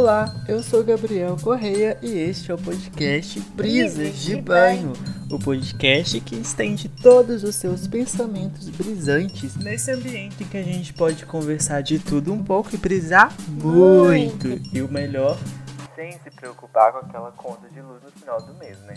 Olá, eu sou Gabriel Correia e este é o podcast Brisas de Banho, o podcast que estende todos os seus pensamentos brisantes nesse ambiente que a gente pode conversar de tudo um pouco e brisar muito. E o melhor, sem se preocupar com aquela conta de luz no final do mês, né?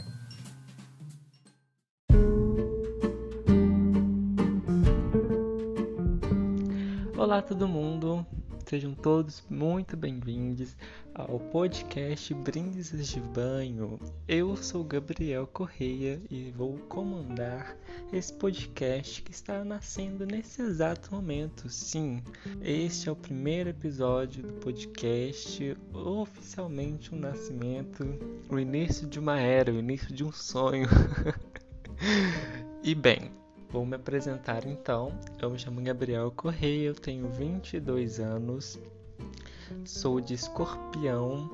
Olá todo mundo, sejam todos muito bem-vindos ao podcast Brindes de Banho. Eu sou Gabriel Correia e vou comandar esse podcast que está nascendo nesse exato momento. Sim, este é o primeiro episódio do podcast, oficialmente um nascimento, o início de uma era, o início de um sonho. e bem, Vou me apresentar então. Eu me chamo Gabriel Correia, eu tenho 22 anos, sou de escorpião.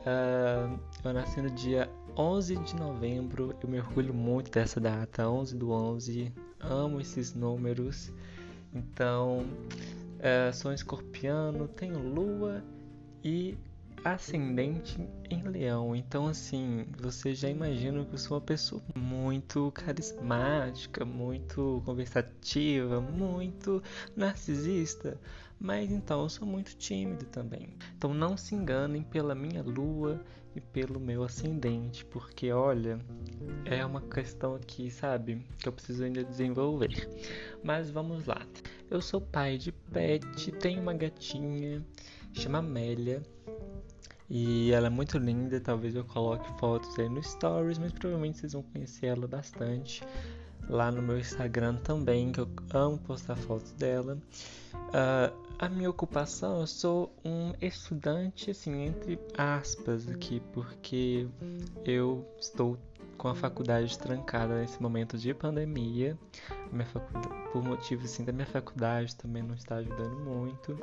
Uh, eu nasci no dia 11 de novembro, eu me orgulho muito dessa data, 11 do 11. Amo esses números. Então, uh, sou um escorpiano, tenho lua e ascendente em leão. Então, assim, você já imagina que eu sou uma pessoa muito carismática, muito conversativa, muito narcisista. Mas então eu sou muito tímido também. Então não se enganem pela minha lua e pelo meu ascendente, porque olha, é uma questão aqui, sabe, que eu preciso ainda desenvolver. Mas vamos lá. Eu sou pai de pet, tenho uma gatinha, chama Amélia. E ela é muito linda, talvez eu coloque fotos aí no stories, mas provavelmente vocês vão conhecer ela bastante lá no meu Instagram também, que eu amo postar fotos dela. Uh, a minha ocupação, eu sou um estudante, assim, entre aspas aqui, porque eu estou com a faculdade trancada nesse momento de pandemia. por motivos assim da minha faculdade também não está ajudando muito,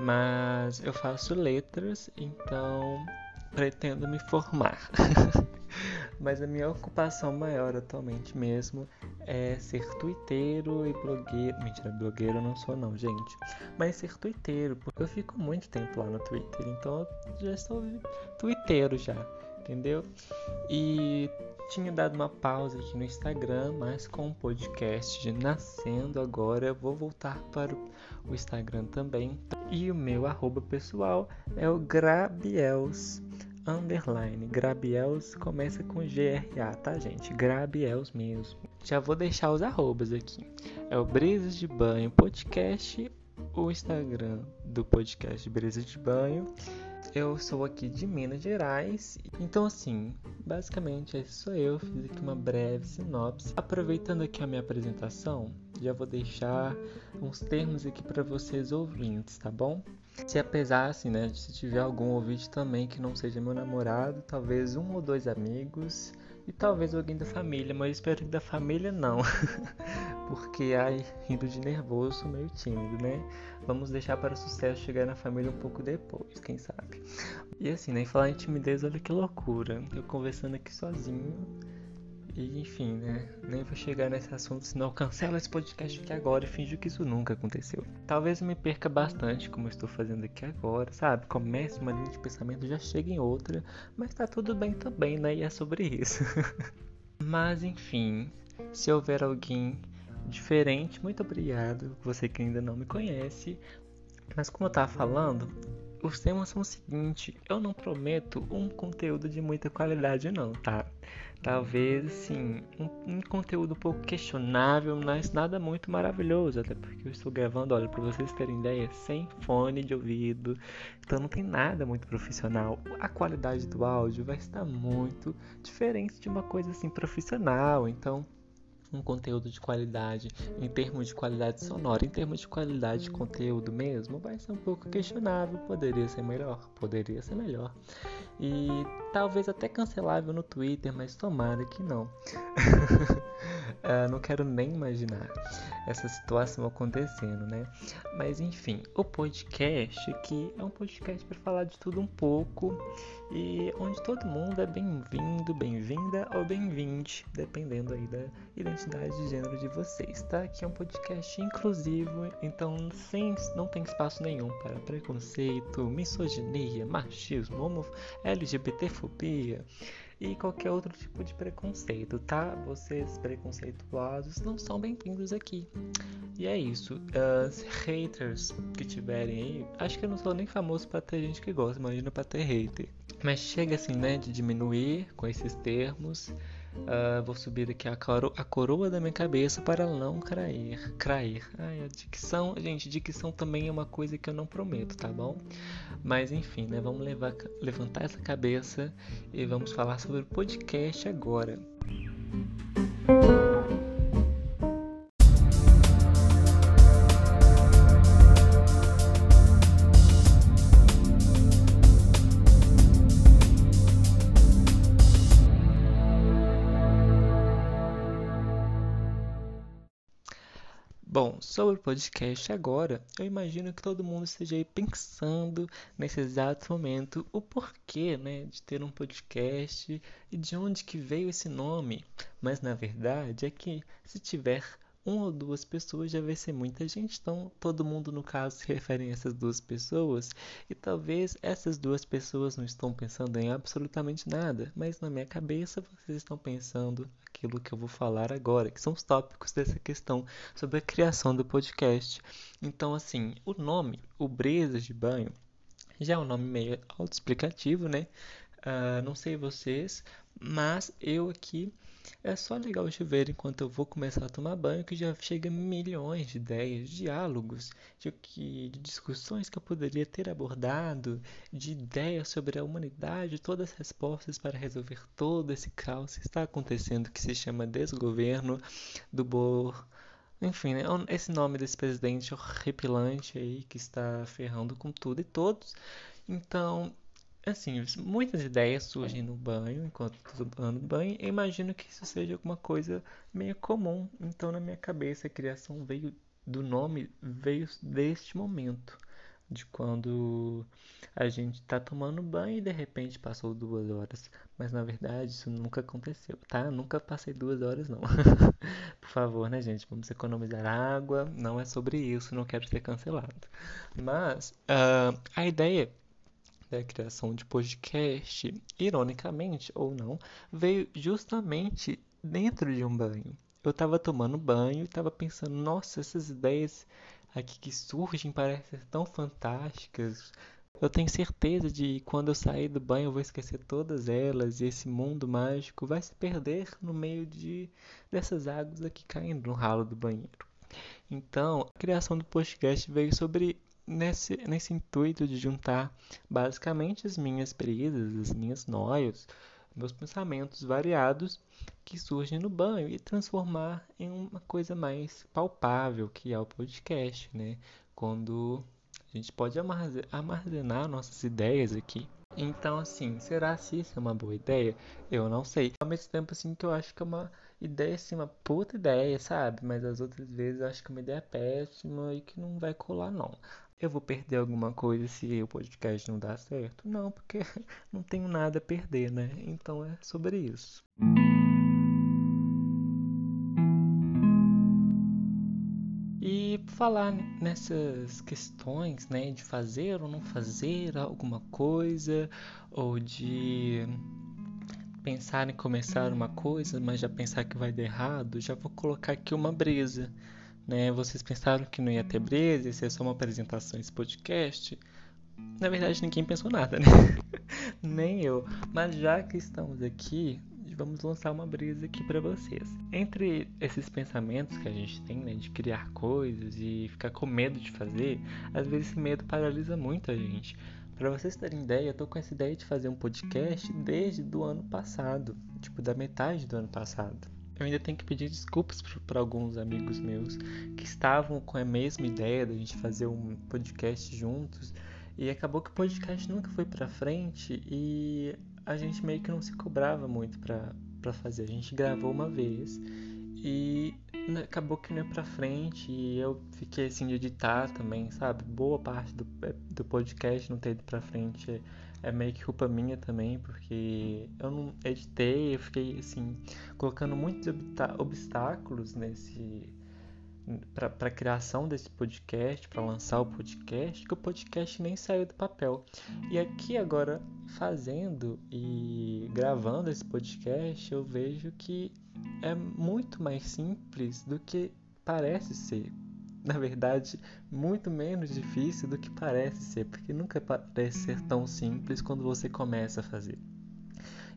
mas eu faço letras, então pretendo me formar. mas a minha ocupação maior atualmente mesmo é ser twitteiro e blogueiro. Mentira, blogueiro eu não sou não, gente. Mas ser twitteiro, porque eu fico muito tempo lá no Twitter, então eu já estou twitteiro já, entendeu? E tinha dado uma pausa aqui no Instagram, mas com o podcast nascendo agora, eu vou voltar para o Instagram também. E o meu arroba pessoal é o Grabiels underline. Grabiels começa com GRA, tá, gente? Grabiels mesmo. Já vou deixar os arrobas aqui. É o Brisas de Banho Podcast, o Instagram do podcast Brisas de Banho eu sou aqui de Minas Gerais, então assim, basicamente esse sou eu, fiz aqui uma breve sinopse. Aproveitando aqui a minha apresentação, já vou deixar uns termos aqui para vocês ouvintes, tá bom? Se apesar, assim, né, se tiver algum ouvinte também que não seja meu namorado, talvez um ou dois amigos e talvez alguém da família, mas espero que da família não. Porque, ai, rindo de nervoso, meio tímido, né? Vamos deixar para o sucesso chegar na família um pouco depois, quem sabe. E assim, nem né, falar em timidez, olha que loucura. Eu conversando aqui sozinho e enfim, né? Nem vou chegar nesse assunto, senão cancela esse podcast aqui agora e finjo que isso nunca aconteceu. Talvez me perca bastante, como estou fazendo aqui agora, sabe? Comece uma linha de pensamento, já chega em outra, mas tá tudo bem também, né? E é sobre isso. mas enfim, se houver alguém diferente, muito obrigado. Você que ainda não me conhece. Mas como eu tava falando, os temas são o seguinte: eu não prometo um conteúdo de muita qualidade, não, tá? Talvez, assim, um, um, conteúdo um pouco questionável, mas nada muito maravilhoso, até porque eu estou gravando, olha, para vocês terem ideia, sem fone de ouvido, então não tem nada muito profissional. A qualidade do áudio vai estar muito diferente de uma coisa assim profissional, então um conteúdo de qualidade em termos de qualidade sonora, em termos de qualidade de conteúdo mesmo, vai ser um pouco questionável. Poderia ser melhor, poderia ser melhor. E talvez até cancelável no Twitter, mas tomara que não. uh, não quero nem imaginar essa situação acontecendo, né? Mas enfim, o podcast aqui é um podcast para falar de tudo um pouco e onde todo mundo é bem-vindo, bem-vinda ou bem-vinde, dependendo aí da identidade de gênero de vocês, tá? Aqui é um podcast inclusivo, então sem, não tem espaço nenhum para preconceito, misoginia, machismo, homo, LGBTfobia e qualquer outro tipo de preconceito, tá? Vocês preconceituosos não são bem-vindos aqui. E é isso. Os haters que tiverem aí, acho que eu não sou nem famoso para ter gente que gosta, imagina para ter hater. Mas chega assim, né, de diminuir com esses termos. Uh, vou subir aqui a, coro a, coroa da minha cabeça para não crair. Crair. Ai, a dicção, gente, dicção também é uma coisa que eu não prometo, tá bom? Mas enfim, né? Vamos levar, levantar essa cabeça e vamos falar sobre o podcast agora. Música sobre o podcast agora, eu imagino que todo mundo esteja aí pensando nesse exato momento o porquê, né, de ter um podcast e de onde que veio esse nome. Mas na verdade é que se tiver uma ou duas pessoas já vai ser muita gente. Então, todo mundo, no caso, se refere a essas duas pessoas. E talvez essas duas pessoas não estão pensando em absolutamente nada, mas na minha cabeça vocês estão pensando aquilo que eu vou falar agora, que são os tópicos dessa questão sobre a criação do podcast. Então, assim, o nome, o Brezas de Banho, já é um nome meio autoexplicativo, né? Uh, não sei vocês, mas eu aqui é só legal de ver enquanto eu vou começar a tomar banho que já chega milhões de ideias, diálogos, de, que, de discussões que eu poderia ter abordado, de ideias sobre a humanidade, todas as respostas para resolver todo esse caos que está acontecendo que se chama desgoverno do Bor. Enfim, né? esse nome desse presidente horripilante aí que está ferrando com tudo e todos. Então, assim, muitas ideias surgem no banho, enquanto estou tomando banho. Eu imagino que isso seja alguma coisa meio comum. Então, na minha cabeça, a criação veio do nome, veio deste momento. De quando a gente está tomando banho e de repente passou duas horas. Mas na verdade isso nunca aconteceu, tá? Nunca passei duas horas, não. Por favor, né, gente? Vamos economizar água. Não é sobre isso, não quero ser cancelado. Mas uh, a ideia da criação de podcast, ironicamente ou não, veio justamente dentro de um banho. Eu estava tomando banho e estava pensando, nossa, essas ideias aqui que surgem parecem tão fantásticas. Eu tenho certeza de quando eu sair do banho eu vou esquecer todas elas e esse mundo mágico vai se perder no meio de dessas águas aqui caindo no ralo do banheiro. Então, a criação do podcast veio sobre nesse, nesse intuito de juntar basicamente as minhas brisas, as minhas noias, meus pensamentos variados que surgem no banho e transformar em uma coisa mais palpável que é o podcast, né? Quando a gente pode armazenar nossas ideias aqui. Então, assim, será se isso é uma boa ideia? Eu não sei. Ao mesmo tempo, assim, que eu acho que é uma ideia, assim, uma puta ideia, sabe? Mas as outras vezes eu acho que é uma ideia péssima e que não vai colar, não eu vou perder alguma coisa se o podcast não dar certo? Não, porque não tenho nada a perder, né? Então é sobre isso. E falar nessas questões, né, de fazer ou não fazer alguma coisa, ou de pensar em começar uma coisa, mas já pensar que vai dar errado, já vou colocar aqui uma brisa né? Vocês pensaram que não ia ter brisa, ia ser só uma apresentação esse podcast? Na verdade, ninguém pensou nada, né? Nem eu. Mas já que estamos aqui, vamos lançar uma brisa aqui para vocês. Entre esses pensamentos que a gente tem, né, de criar coisas e ficar com medo de fazer, às vezes esse medo paralisa muito a gente. Para vocês terem ideia, eu tô com essa ideia de fazer um podcast desde do ano passado, tipo da metade do ano passado eu ainda tenho que pedir desculpas para alguns amigos meus que estavam com a mesma ideia da gente fazer um podcast juntos e acabou que o podcast nunca foi para frente e a gente meio que não se cobrava muito pra fazer. A gente gravou uma vez e acabou que não ia pra frente e eu fiquei assim de editar também, sabe? Boa parte do, é, do podcast não ter ido pra frente é, meio que culpa minha também, porque eu não editei, eu fiquei assim, colocando muitos obstáculos nesse para a criação desse podcast, para lançar o podcast, que o podcast nem saiu do papel. E aqui agora, fazendo e gravando esse podcast, eu vejo que é muito mais simples do que parece ser. Na verdade, muito menos difícil do que parece ser, porque nunca parece ser tão simples quando você começa a fazer.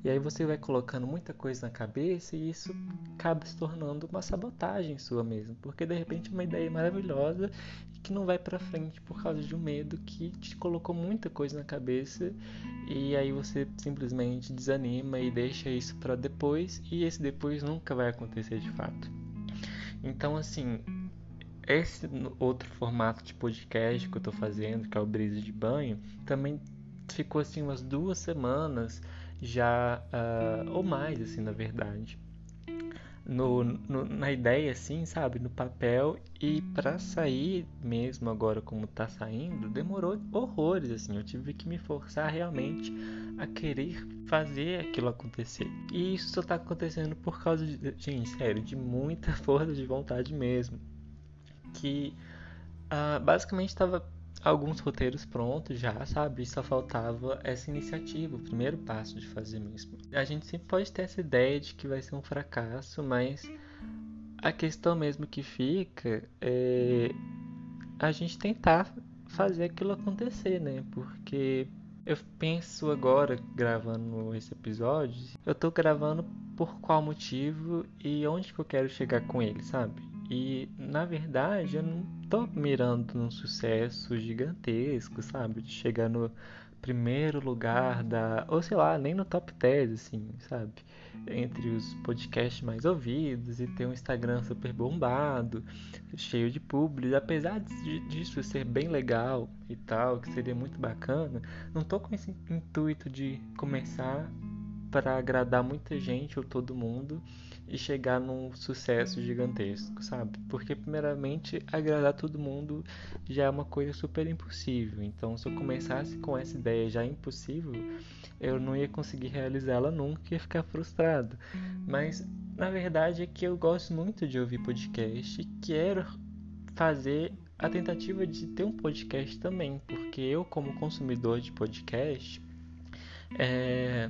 E aí você vai colocando muita coisa na cabeça e isso acaba se tornando uma sabotagem sua mesmo, porque de repente é uma ideia maravilhosa que não vai para frente por causa de um medo que te colocou muita coisa na cabeça e aí você simplesmente desanima e deixa isso para depois e esse depois nunca vai acontecer de fato. Então assim, esse outro formato de podcast que eu tô fazendo, que é o Brisa de Banho, também ficou assim umas duas semanas já uh, ou mais assim na verdade. No, no, na ideia assim sabe no papel e para sair mesmo agora como tá saindo demorou horrores assim. Eu tive que me forçar realmente a querer fazer aquilo acontecer. E isso só tá acontecendo por causa de gente sério de muita força de vontade mesmo que uh, basicamente estava alguns roteiros prontos já, sabe? Só faltava essa iniciativa, o primeiro passo de fazer mesmo. A gente sempre pode ter essa ideia de que vai ser um fracasso, mas a questão mesmo que fica é a gente tentar fazer aquilo acontecer, né? Porque eu penso agora, gravando esse episódio, eu tô gravando por qual motivo e onde que eu quero chegar com ele, sabe? E na verdade eu não tô mirando num sucesso gigantesco, sabe? De chegar no primeiro lugar da. Ou sei lá, nem no top 10, assim, sabe? Entre os podcasts mais ouvidos e ter um Instagram super bombado, cheio de público. Apesar disso ser bem legal e tal, que seria muito bacana, não tô com esse intuito de começar para agradar muita gente ou todo mundo e chegar num sucesso gigantesco, sabe? Porque, primeiramente, agradar todo mundo já é uma coisa super impossível. Então, se eu começasse com essa ideia já impossível, eu não ia conseguir realizá-la nunca e ia ficar frustrado. Mas, na verdade, é que eu gosto muito de ouvir podcast e quero fazer a tentativa de ter um podcast também, porque eu, como consumidor de podcast, é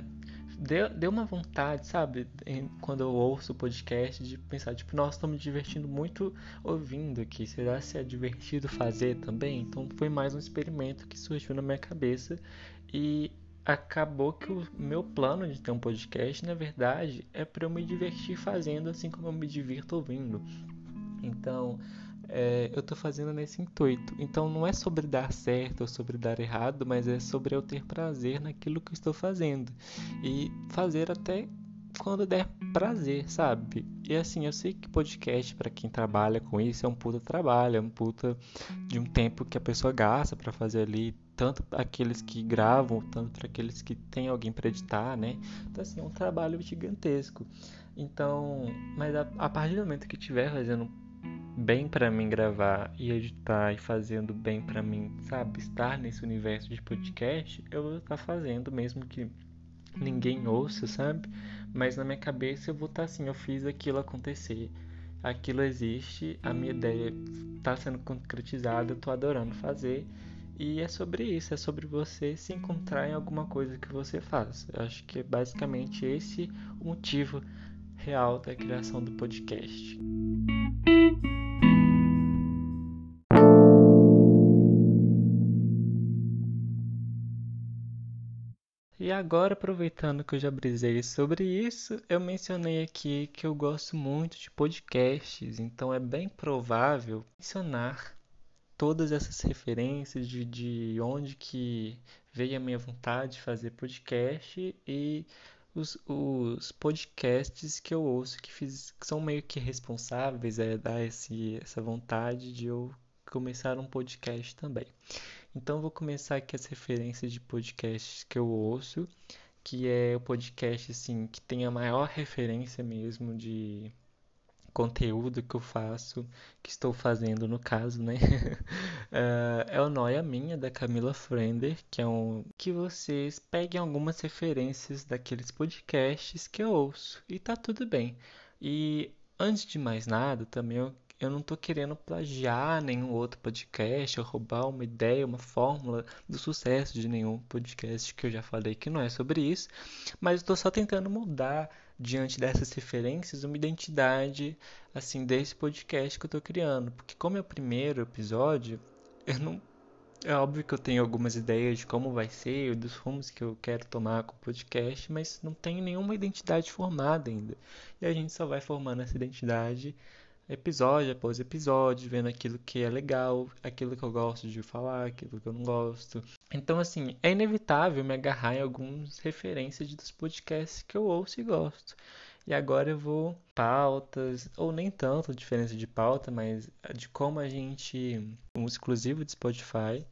deu, deu uma vontade, sabe? Em, quando eu ouço o podcast, de pensar, tipo, nossa, me divertindo muito ouvindo aqui. Será se é divertido fazer também? Então foi mais um experimento que surgiu na minha cabeça e acabou que o meu plano de ter um podcast, na verdade, é para eu me divertir fazendo assim como eu me divirto ouvindo. Então, é, eu estou fazendo nesse intuito. Então não é sobre dar certo ou sobre dar errado, mas é sobre eu ter prazer naquilo que estou fazendo e fazer até quando der prazer, sabe? E assim, eu sei que podcast para quem trabalha com isso é um puta trabalho, é um puta de um tempo que a pessoa gasta para fazer ali, tanto aqueles que gravam, tanto para aqueles que tem alguém para editar, né? Então assim, é um trabalho gigantesco. Então, mas a, a partir do momento que estiver fazendo bem para mim gravar e editar e fazendo bem para mim, sabe, estar nesse universo de podcast, eu vou estar fazendo mesmo que ninguém ouça, sabe? Mas na minha cabeça eu vou estar assim, eu fiz aquilo acontecer. Aquilo existe, a minha ideia está sendo concretizada, eu tô adorando fazer. E é sobre isso, é sobre você se encontrar em alguma coisa que você faz. Eu acho que é basicamente esse o motivo real da criação do podcast. E agora, aproveitando que eu já brisei sobre isso, eu mencionei aqui que eu gosto muito de podcasts, então é bem provável mencionar todas essas referências de, de onde que veio a minha vontade de fazer podcast e os, os podcasts que eu ouço que, fiz, que são meio que responsáveis a dar esse, essa vontade de eu começar um podcast também. Então vou começar aqui as referências de podcasts que eu ouço, que é o podcast assim que tem a maior referência mesmo de conteúdo que eu faço, que estou fazendo no caso, né? uh, é o Noia Minha, da Camila Frender, que é um. que vocês peguem algumas referências daqueles podcasts que eu ouço. E tá tudo bem. E antes de mais nada, também eu, eu não tô querendo plagiar nenhum outro podcast ou roubar uma ideia, uma fórmula do sucesso de nenhum podcast que eu já falei que não é sobre isso, mas tô só tentando mudar diante dessas referências uma identidade assim desse podcast que eu estou criando, porque como é o primeiro episódio, eu não é óbvio que eu tenho algumas ideias de como vai ser, dos rumos que eu quero tomar com o podcast, mas não tenho nenhuma identidade formada ainda. E a gente só vai formando essa identidade episódio após episódio, vendo aquilo que é legal, aquilo que eu gosto de falar, aquilo que eu não gosto. Então, assim, é inevitável me agarrar em algumas referências dos podcasts que eu ouço e gosto. E agora eu vou pautas, ou nem tanto diferença de pauta, mas de como a gente, um exclusivo de Spotify,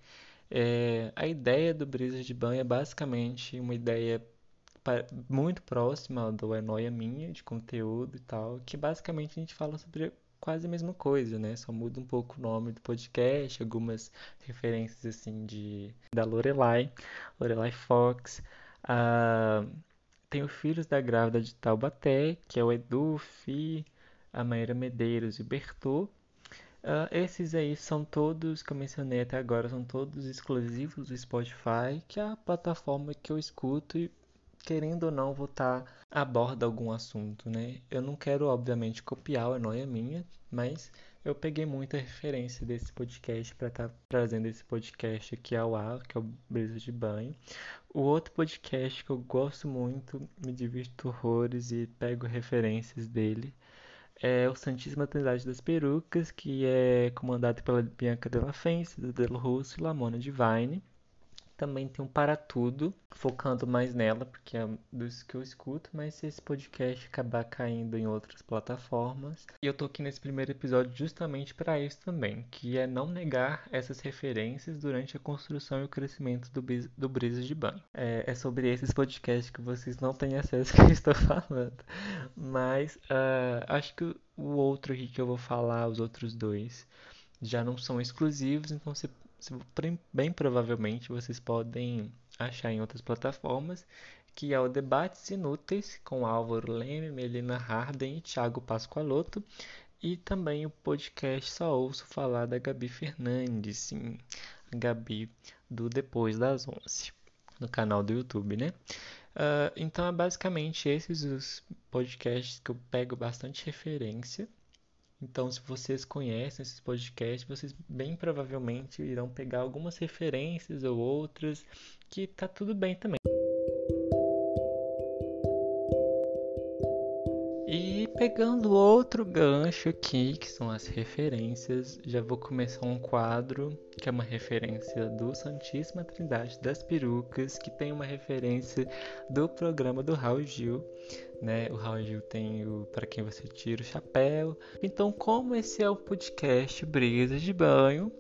é, a ideia do Brisa de Banho é basicamente uma ideia muito próxima do É Noia Minha, de conteúdo e tal, que basicamente a gente fala sobre quase a mesma coisa, né? Só muda um pouco o nome do podcast, algumas referências assim de da Lorelai, Lorelai Fox. Ah, tem os filhos da grávida de Taubaté, que é o Edu, Fi, a Maíra Medeiros e o Bertô. Uh, esses aí são todos que eu mencionei até agora, são todos exclusivos do Spotify, que é a plataforma que eu escuto e querendo ou não, vou estar aborda algum assunto, né? Eu não quero, obviamente, copiar a noia minha, mas eu peguei muita referência desse podcast para estar tá trazendo esse podcast aqui ao ar, que é o Brisa de Banho. O outro podcast que eu gosto muito, me divirto horrores e pego referências dele, é o Santíssima Trindade das Perucas, que é comandado pela Bianca Della Fence, Delo Russo e Lamona Divine. Também tem um Para Tudo, focando mais nela, porque é dos que eu escuto, mas se esse podcast acabar caindo em outras plataformas. E eu tô aqui nesse primeiro episódio justamente para isso também, que é não negar essas referências durante a construção e o crescimento do, do Brisa de Banho. É, é, sobre esses podcasts que vocês não têm acesso que eu estou falando. Mas uh, acho que o outro aqui que eu vou falar, os outros dois, já não são exclusivos, então você bem provavelmente vocês podem achar em outras plataformas, que é o Debates Inúteis, com Álvaro Leme, Melina Harden e Thiago Pascoaloto, e também o podcast Só Ouço Falar da Gabi Fernandes, sim, a Gabi do Depois das 11, no canal do YouTube, né? Uh, então, é basicamente esses os podcasts que eu pego bastante referência então, se vocês conhecem esses podcasts, vocês bem provavelmente irão pegar algumas referências ou outras, que tá tudo bem também. Pegando outro gancho aqui, que são as referências, já vou começar um quadro que é uma referência do Santíssima Trindade das Perucas, que tem uma referência do programa do Raul Gil né? O Raul Gil tem o Para Quem Você Tira o Chapéu. Então, como esse é o podcast Brisa de Banho,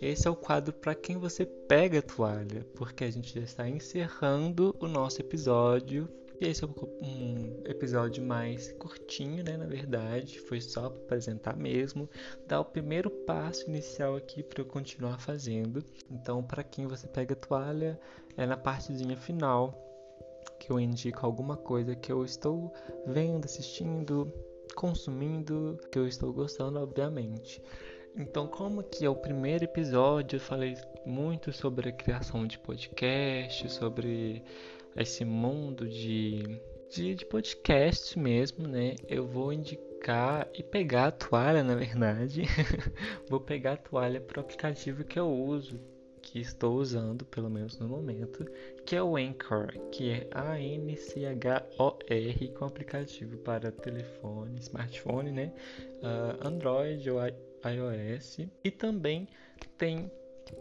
esse é o quadro para quem você pega a toalha, porque a gente já está encerrando o nosso episódio. E esse é um episódio mais curtinho, né? Na verdade, foi só para apresentar mesmo, dar o primeiro passo inicial aqui para eu continuar fazendo. Então, para quem você pega a toalha, é na partezinha final que eu indico alguma coisa que eu estou vendo, assistindo, consumindo, que eu estou gostando, obviamente. Então, como que é o primeiro episódio, eu falei muito sobre a criação de podcast, sobre esse mundo de, de, de podcast mesmo, né? Eu vou indicar e pegar a toalha, na verdade. vou pegar a toalha para o aplicativo que eu uso, que estou usando, pelo menos no momento, que é o Anchor, que é A-N-C-H-O-R, com aplicativo para telefone, smartphone, né? Uh, Android ou iOS. E também tem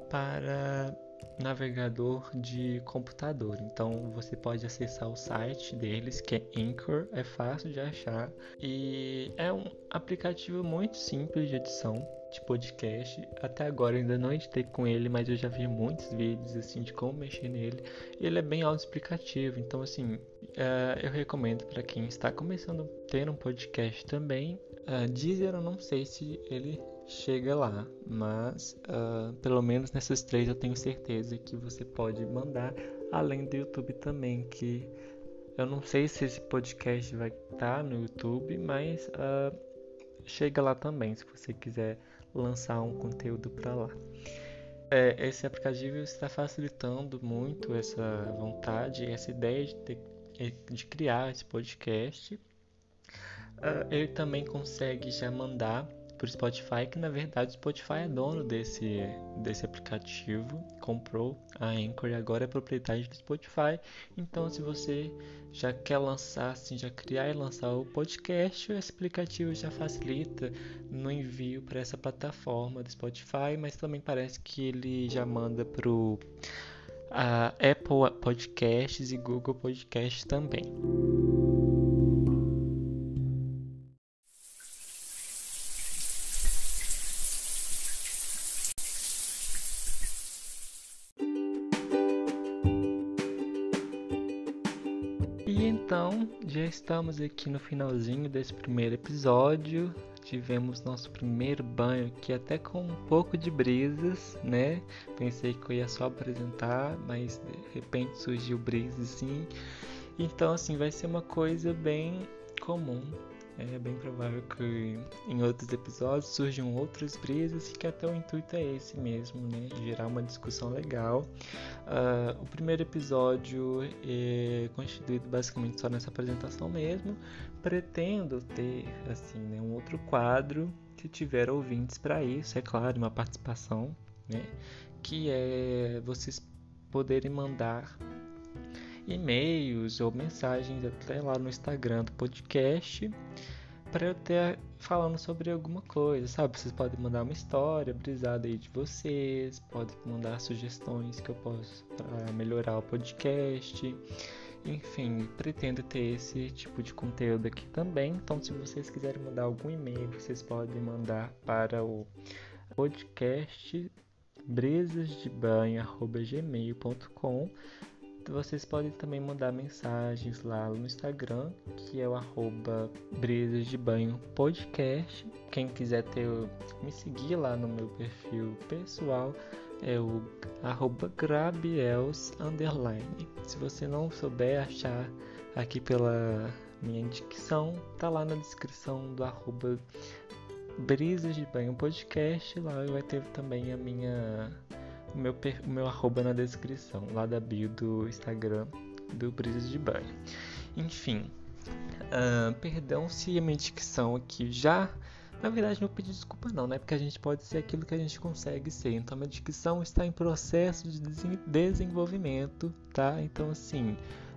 para navegador de computador. Então você pode acessar o site deles, que é Anchor, é fácil de achar e é um aplicativo muito simples de edição de podcast. Até agora ainda não editei com ele, mas eu já vi muitos vídeos assim de como mexer nele. Ele é bem autoexplicativo, então assim, uh, eu recomendo para quem está começando a ter um podcast também. Uh, Deezer eu não sei se ele chega lá, mas uh, pelo menos nessas três eu tenho certeza que você pode mandar, além do YouTube também, que eu não sei se esse podcast vai estar tá no YouTube, mas uh, chega lá também, se você quiser lançar um conteúdo para lá. É, esse aplicativo está facilitando muito essa vontade, essa ideia de, ter, de criar esse podcast. Uh, ele também consegue já mandar por Spotify, que na verdade o Spotify é dono desse, desse aplicativo, comprou a Anchor e agora é propriedade do Spotify. Então, se você já quer lançar, assim, já criar e lançar o podcast, esse aplicativo já facilita no envio para essa plataforma do Spotify, mas também parece que ele já manda para o Apple Podcasts e Google Podcasts também. Então, já estamos aqui no finalzinho desse primeiro episódio. Tivemos nosso primeiro banho aqui, até com um pouco de brisas, né? Pensei que eu ia só apresentar, mas de repente surgiu brisas sim. Então, assim, vai ser uma coisa bem comum é bem provável que em outros episódios surjam outras brisas que até o intuito é esse mesmo, né? Gerar uma discussão legal. Uh, o primeiro episódio é constituído basicamente só nessa apresentação mesmo. Pretendo ter assim, né, um outro quadro se tiver ouvintes para isso, é claro, uma participação, né? Que é vocês poderem mandar e-mails ou mensagens até lá no Instagram do podcast para eu ter falando sobre alguma coisa, sabe? Vocês podem mandar uma história brisada aí de vocês, podem mandar sugestões que eu posso para melhorar o podcast. Enfim, pretendo ter esse tipo de conteúdo aqui também. Então, se vocês quiserem mandar algum e-mail, vocês podem mandar para o podcast brisasdebanho@gmail.com vocês podem também mandar mensagens lá no Instagram, que é o arroba Brisas de Banho Podcast. Quem quiser ter, me seguir lá no meu perfil pessoal é o arroba Grabiels underline. Se você não souber achar aqui pela minha indicação, tá lá na descrição do arroba Brisas de Banho Podcast. Lá vai ter também a minha o meu, o meu arroba na descrição, lá da bio do Instagram do Brisas de Banho. Enfim, uh, perdão se a minha dicção aqui já. Na verdade, não pedi desculpa, não, né? Porque a gente pode ser aquilo que a gente consegue ser. Então, a minha dicção está em processo de desenvolvimento, tá? Então, assim,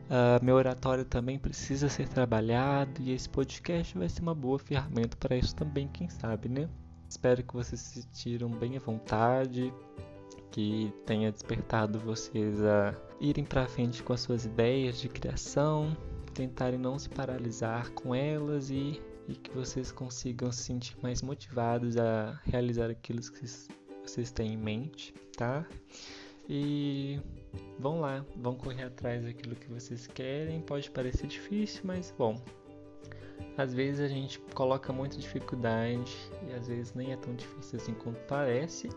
uh, meu oratório também precisa ser trabalhado e esse podcast vai ser uma boa ferramenta para isso também, quem sabe, né? Espero que vocês se sentiram bem à vontade, que tenha despertado vocês a irem para frente com as suas ideias de criação, tentarem não se paralisar com elas e, e que vocês consigam se sentir mais motivados a realizar aquilo que vocês têm em mente, tá? E vão lá, vão correr atrás daquilo que vocês querem. Pode parecer difícil, mas bom, às vezes a gente coloca muita dificuldade e às vezes nem é tão difícil assim quanto parece.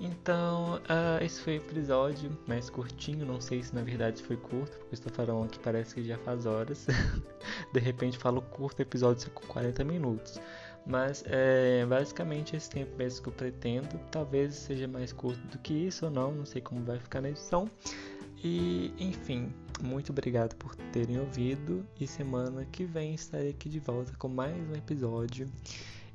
Então, uh, esse foi o episódio mais curtinho. Não sei se na verdade foi curto, porque estou falando que parece que já faz horas. De repente falo curto, episódio com 40 minutos. Mas é basicamente esse tempo mesmo que eu pretendo. Talvez seja mais curto do que isso ou não, não sei como vai ficar na edição. E enfim, muito obrigado por terem ouvido. E semana que vem estarei aqui de volta com mais um episódio.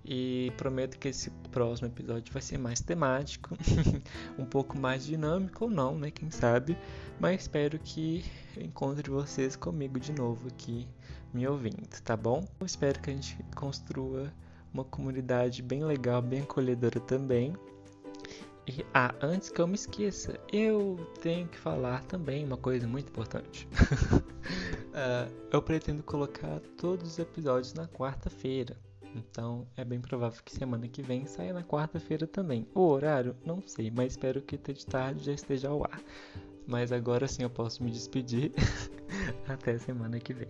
E prometo que esse próximo episódio vai ser mais temático, um pouco mais dinâmico ou não, né? Quem sabe. Mas espero que encontre vocês comigo de novo aqui me ouvindo, tá bom? Eu espero que a gente construa uma comunidade bem legal, bem acolhedora também. E, ah, antes que eu me esqueça, eu tenho que falar também uma coisa muito importante. uh, eu pretendo colocar todos os episódios na quarta-feira. Então é bem provável que semana que vem saia na quarta-feira também. O horário, não sei, mas espero que de tarde já esteja ao ar. Mas agora sim eu posso me despedir. Até semana que vem.